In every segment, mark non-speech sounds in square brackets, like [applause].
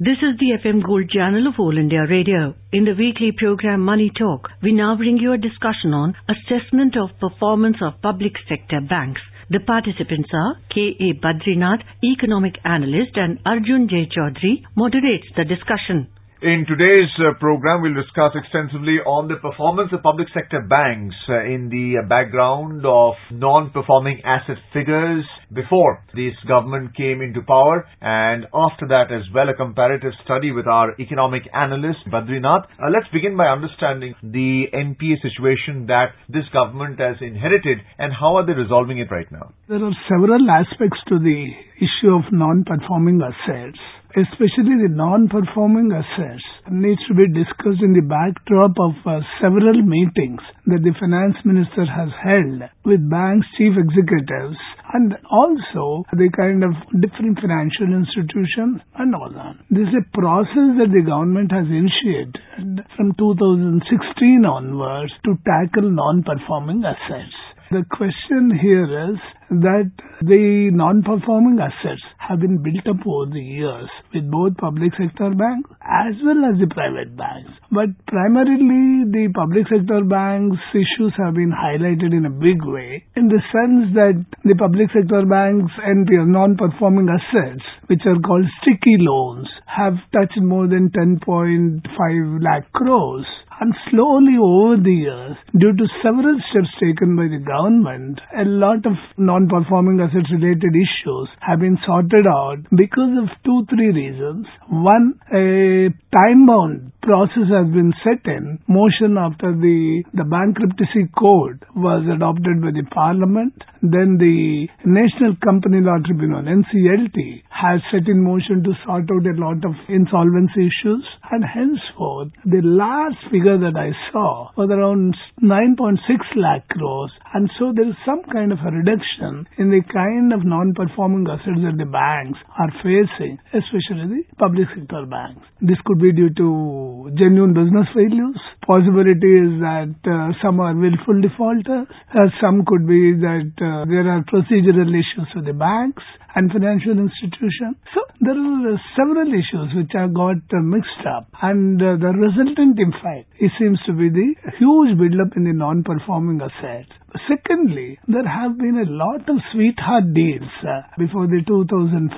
This is the FM Gold channel of All India Radio. In the weekly program Money Talk, we now bring you a discussion on assessment of performance of public sector banks. The participants are K.A. Badrinath, economic analyst, and Arjun J. Chaudhary moderates the discussion. In today's uh, program, we'll discuss extensively on the performance of public sector banks uh, in the background of non-performing asset figures before this government came into power and after that as well a comparative study with our economic analyst Badrinath. Uh, let's begin by understanding the NPA situation that this government has inherited and how are they resolving it right now? There are several aspects to the issue of non-performing assets especially the non-performing assets, needs to be discussed in the backdrop of uh, several meetings that the finance minister has held with banks' chief executives and also the kind of different financial institutions and all that. This is a process that the government has initiated from 2016 onwards to tackle non-performing assets. The question here is that the non-performing assets have been built up over the years with both public sector banks as well as the private banks. But primarily the public sector banks issues have been highlighted in a big way in the sense that the public sector banks and the non-performing assets which are called sticky loans have touched more than 10.5 lakh crores and slowly over the years, due to several steps taken by the government, a lot of non-performing assets related issues have been sorted out because of two, three reasons. One, a time-bound process has been set in motion after the, the bankruptcy code was adopted by the parliament. Then the National Company Law Tribunal, NCLT, has set in motion to sort out a lot of insolvency issues and henceforth the last figure figure that I saw was around 9.6 lakh crores. And so there is some kind of a reduction in the kind of non-performing assets that the banks are facing, especially the public sector banks. This could be due to genuine business failures. Possibility is that uh, some are willful defaulters. Uh, some could be that uh, there are procedural issues with the banks and financial institutions. So there are several issues which have got mixed up and the resultant impact it seems to be the huge build-up in the non-performing assets. Secondly, there have been a lot of sweetheart deals uh, before the 2014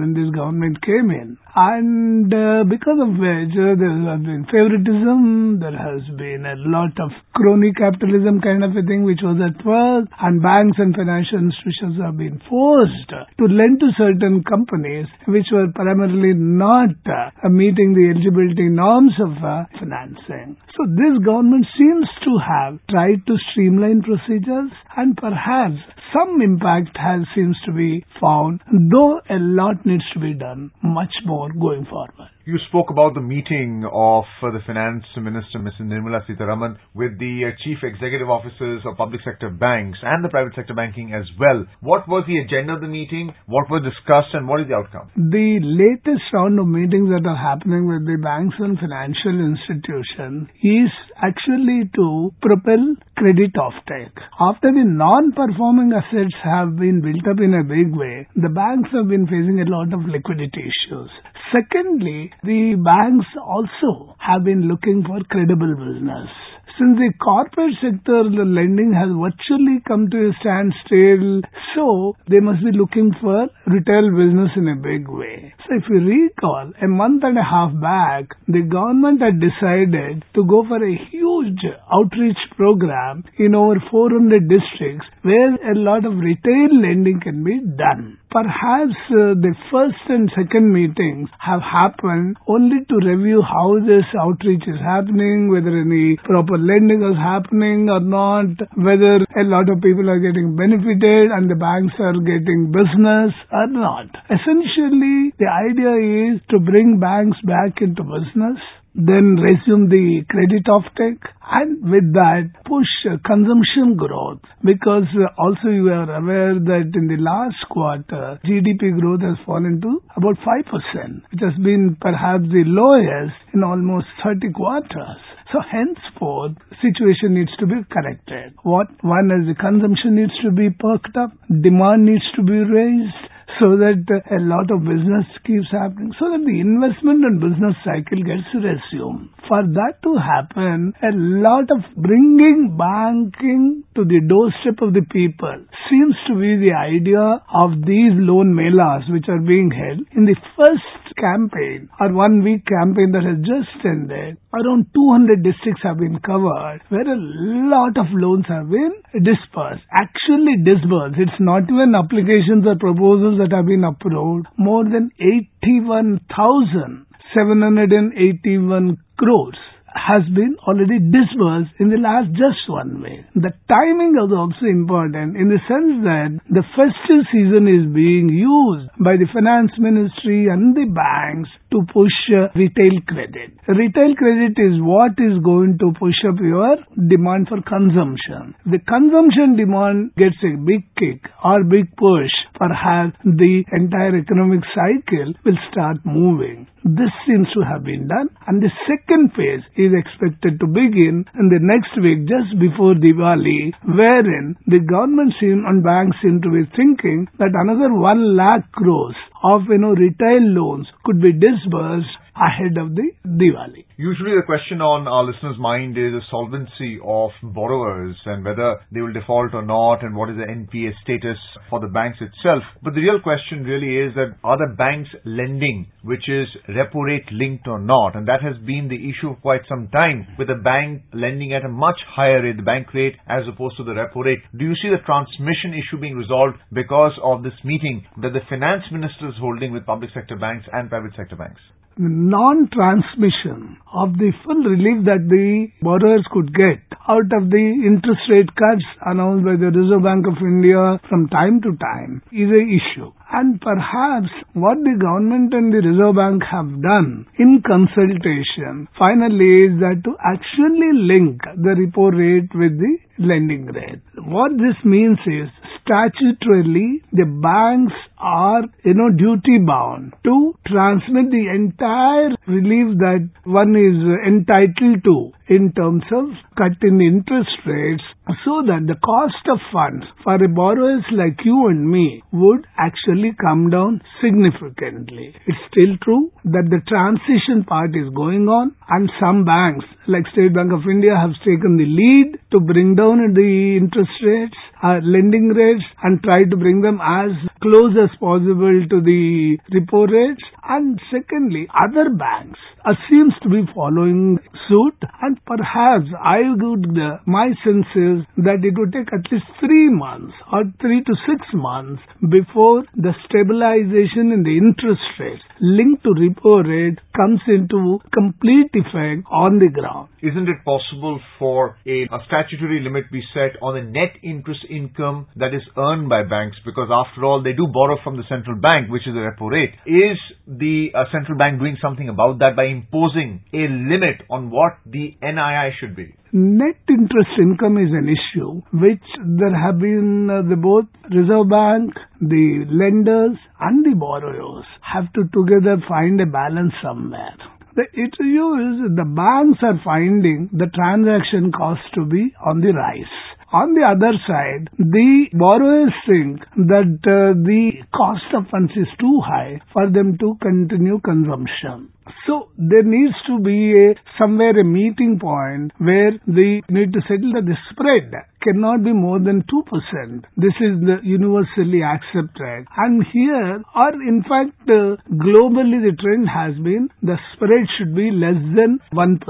when this government came in. And uh, because of which uh, there has been favoritism, there has been a lot of crony capitalism kind of a thing which was at work, and banks and financial institutions have been forced to lend to certain companies which were primarily not uh, meeting the eligibility norms of uh, financing. So this government seems to have tried to streamline procedures and perhaps some impact has seems to be found, though a lot needs to be done much more going forward. You spoke about the meeting of uh, the Finance Minister, Ms. Nirmala Sitharaman, with the uh, Chief Executive Officers of public sector banks and the private sector banking as well. What was the agenda of the meeting? What was discussed and what is the outcome? The latest round of meetings that are happening with the banks and financial institutions is actually to propel credit offtake. After the non-performing assets have been built up in a big way, the banks have been facing a lot of liquidity issues. Secondly, the banks also have been looking for credible business. Since the corporate sector, the lending has virtually come to a standstill, so they must be looking for retail business in a big way. So if you recall, a month and a half back, the government had decided to go for a huge outreach program in over 400 districts where a lot of retail lending can be done. Perhaps uh, the first and second meetings have happened only to review how this outreach is happening, whether any proper lending is happening or not, whether a lot of people are getting benefited and the banks are getting business or not. Essentially, the idea is to bring banks back into business then resume the credit offtake and with that push uh, consumption growth because uh, also you are aware that in the last quarter GDP growth has fallen to about 5% which has been perhaps the lowest in almost 30 quarters. So henceforth, situation needs to be corrected. What one is the consumption needs to be perked up, demand needs to be raised, [laughs] so that a lot of business keeps happening, so that the investment and business cycle gets resumed. For that to happen, a lot of bringing banking to the doorstep of the people seems to be the idea of these loan melas which are being held. In the first campaign or one week campaign that has just ended, around 200 districts have been covered where a lot of loans have been dispersed. Actually disbursed. It's not even applications or proposals that have been approved. More than 81,781 crores has been already disbursed in the last just one week. The timing is also important in the sense that the festive season is being used by the finance ministry and the banks to push uh, retail credit. Retail credit is what is going to push up your demand for consumption. The consumption demand gets a big kick or big push, perhaps the entire economic cycle will start moving. This seems to have been done and the second phase is expected to begin in the next week just before Diwali wherein the government seem and banks seem to be thinking that another 1 lakh crores of you know retail loans could be disbursed ahead of the Diwali. Usually the question on our listeners' mind is the solvency of borrowers and whether they will default or not and what is the NPA status for the banks itself. But the real question really is that are the banks lending which is repo rate linked or not? And that has been the issue for quite some time with the bank lending at a much higher rate, the bank rate as opposed to the repo rate. Do you see the transmission issue being resolved because of this meeting that the finance minister is holding with public sector banks and private sector banks? Non-transmission of the full relief that the borrowers could get out of the interest rate cuts announced by the Reserve Bank of India from time to time is a issue. And perhaps what the government and the Reserve Bank have done in consultation finally is that to actually link the repo rate with the lending rate. What this means is statutorily the banks are, you know, duty bound to transmit the entire relief that one is entitled to in terms of cutting interest rates so that the cost of funds for a borrowers like you and me would actually come down significantly. It's still true that the transition part is going on and some banks like State Bank of India have taken the lead to bring down the interest rates, uh, lending rates and try to bring them as close as possible to the repo rates. And secondly, other banks uh, seems to be following suit and perhaps I would, uh, my sense is that it would take at least three months or three to six months before the stabilization in the interest rates linked to repo rate comes into complete effect on the ground. Isn't it possible for a, a statutory limit be set on the net interest income that is earned by banks because after all they do borrow from the central bank which is the repo rate. Is the uh, central bank doing something about that by imposing a limit on what the NII should be? Net interest income is an issue which there have been uh, the both Reserve Bank, the lenders and the borrowers have to together find a balance somewhere. The issue is the banks are finding the transaction cost to be on the rise. On the other side, the borrowers think that uh, the cost of funds is too high for them to continue consumption. So there needs to be a somewhere a meeting point where they need to settle that the spread cannot be more than 2%. This is the universally accepted. And here, or in fact, uh, globally the trend has been the spread should be less than 1%.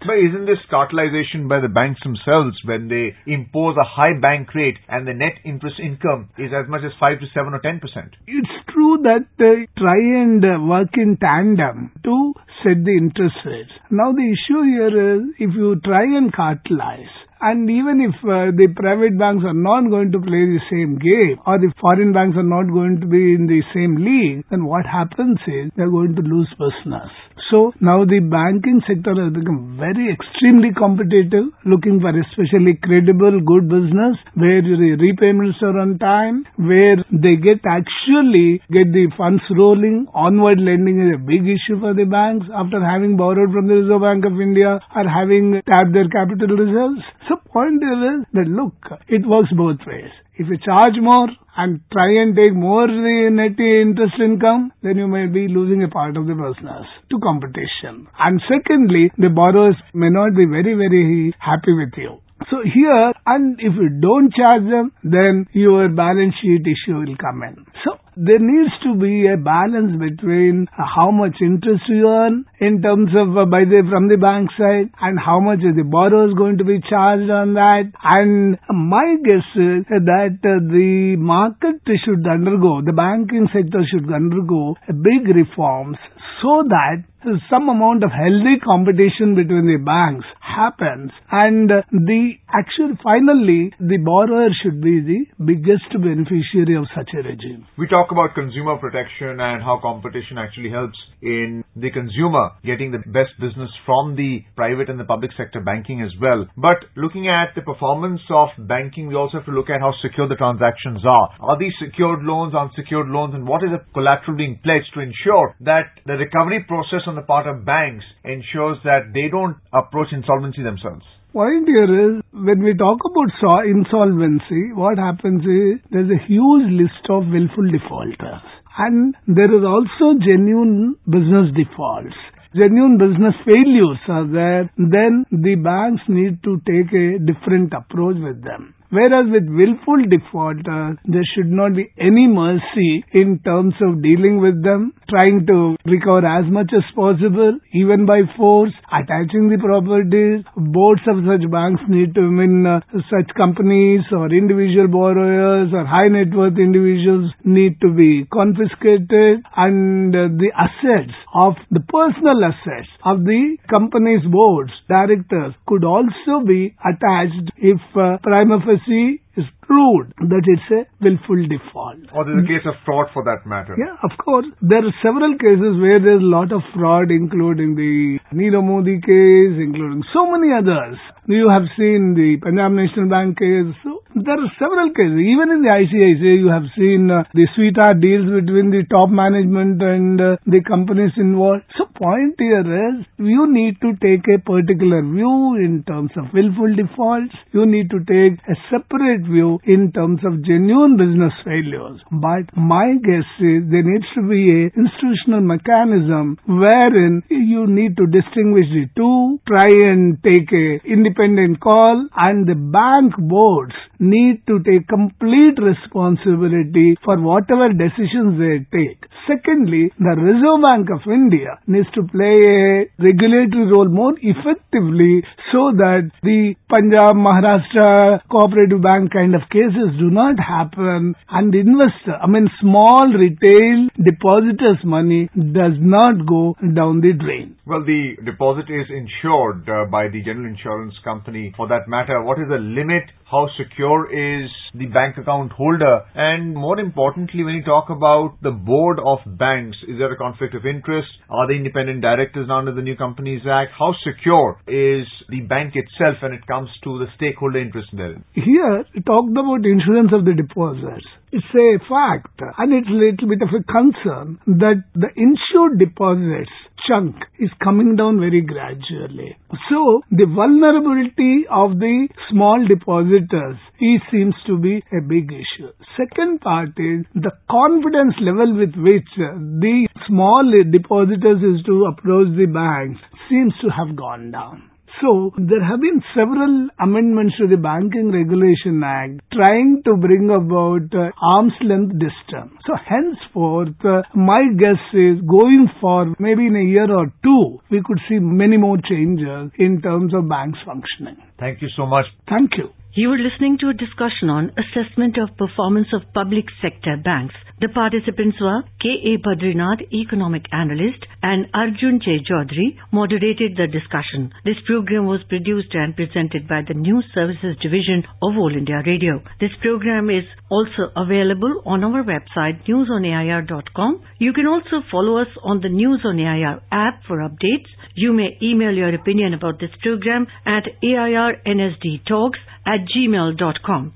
But isn't this cartelization by the banks themselves when they impose a high bank rate and the net interest income is as much as 5 to 7 or 10%? It's true that they try and uh, work in tandem to set the interest rates. Now the issue here is if you try and cartelize, and even if uh, the private banks are not going to play the same game or the foreign banks are not going to be in the same league, then what happens is they're going to lose business. So now the banking sector has become very extremely competitive, looking for especially credible, good business where the repayments are on time, where they get actually get the funds rolling. Onward lending is a big issue for the banks after having borrowed from the Reserve Bank of India or having tapped their capital reserves. So point is that look, it works both ways. If you charge more and try and take more the net interest income, then you may be losing a part of the business to competition. And secondly, the borrowers may not be very, very happy with you. So here, and if you don't charge them, then your balance sheet issue will come in. So there needs to be a balance between how much interest you earn in terms of uh, by the from the bank side and how much the borrower is going to be charged on that. And my guess is that uh, the market should undergo, the banking sector should undergo big reforms so that some amount of healthy competition between the banks happens and the actual finally the borrower should be the biggest beneficiary of such a regime. We talk about consumer protection and how competition actually helps in the consumer getting the best business from the private and the public sector banking as well. But looking at the performance of banking, we also have to look at how secure the transactions are. Are these secured loans, unsecured loans, and what is the collateral being pledged to ensure that the recovery process on the part of banks ensures that they don't approach insolvency themselves? Point here is when we talk about insolvency, what happens is there's a huge list of willful defaulters. And there is also genuine business defaults. Genuine business failures are there, then the banks need to take a different approach with them. Whereas with willful defaulters, there should not be any mercy in terms of dealing with them, trying to recover as much as possible, even by force, attaching the properties. Boards of such banks need to, mean, uh, such companies or individual borrowers or high net worth individuals need to be confiscated and uh, the assets of the personal assets of the company's boards, directors could also be attached if uh, prima facie is proved that it's a willful default. Or there's a case of fraud for that matter. Yeah, of course. There are several cases where there's a lot of fraud, including the Nirav Modi case, including so many others. You have seen the Punjab National Bank case. So there are several cases. Even in the ICICI, you have seen uh, the sweetheart deals between the top management and uh, the companies involved. So point here is, you need to take a particular view in terms of willful defaults. You need to take a separate view in terms of genuine business failures. But my guess is there needs to be a institutional mechanism wherein you need to distinguish the two, try and take a independent call, and the bank boards need to take complete responsibility for whatever decisions they take. Secondly, the Reserve Bank of India needs to play a regulatory role more effectively so that the Punjab, Maharashtra cooperative bank kind of cases do not happen and investor, I mean small retail depositors money does not go down the drain. Well, the deposit is insured uh, by the general insurance company. For that matter, what is the limit? How secure is the bank account holder? And more importantly, when you talk about the board of banks, is there a conflict of interest? Are they independent directors now under the New Companies Act? How secure is the bank itself when it comes to the stakeholder interest therein? Here, talked about insurance of the depositors. It's a fact and it's a little bit of a concern that the insured deposits chunk is coming down very gradually. So the vulnerability of the small depositors it seems to be a big issue. Second part is the confidence level with which the small depositors is to approach the banks seems to have gone down. So there have been several amendments to the Banking Regulation Act trying to bring about uh, arm's length distance. So henceforth, uh, my guess is going for maybe in a year or two, we could see many more changes in terms of banks functioning. Thank you so much. Thank you. You were listening to a discussion on assessment of performance of public sector banks. The participants were K.A. Badrinath, economic analyst, and Arjun J. Chaudhary moderated the discussion. This program was produced and presented by the News Services Division of All India Radio. This program is also available on our website newsonair.com. You can also follow us on the News on AIR app for updates. You may email your opinion about this program at airnsdtalks gmail.com.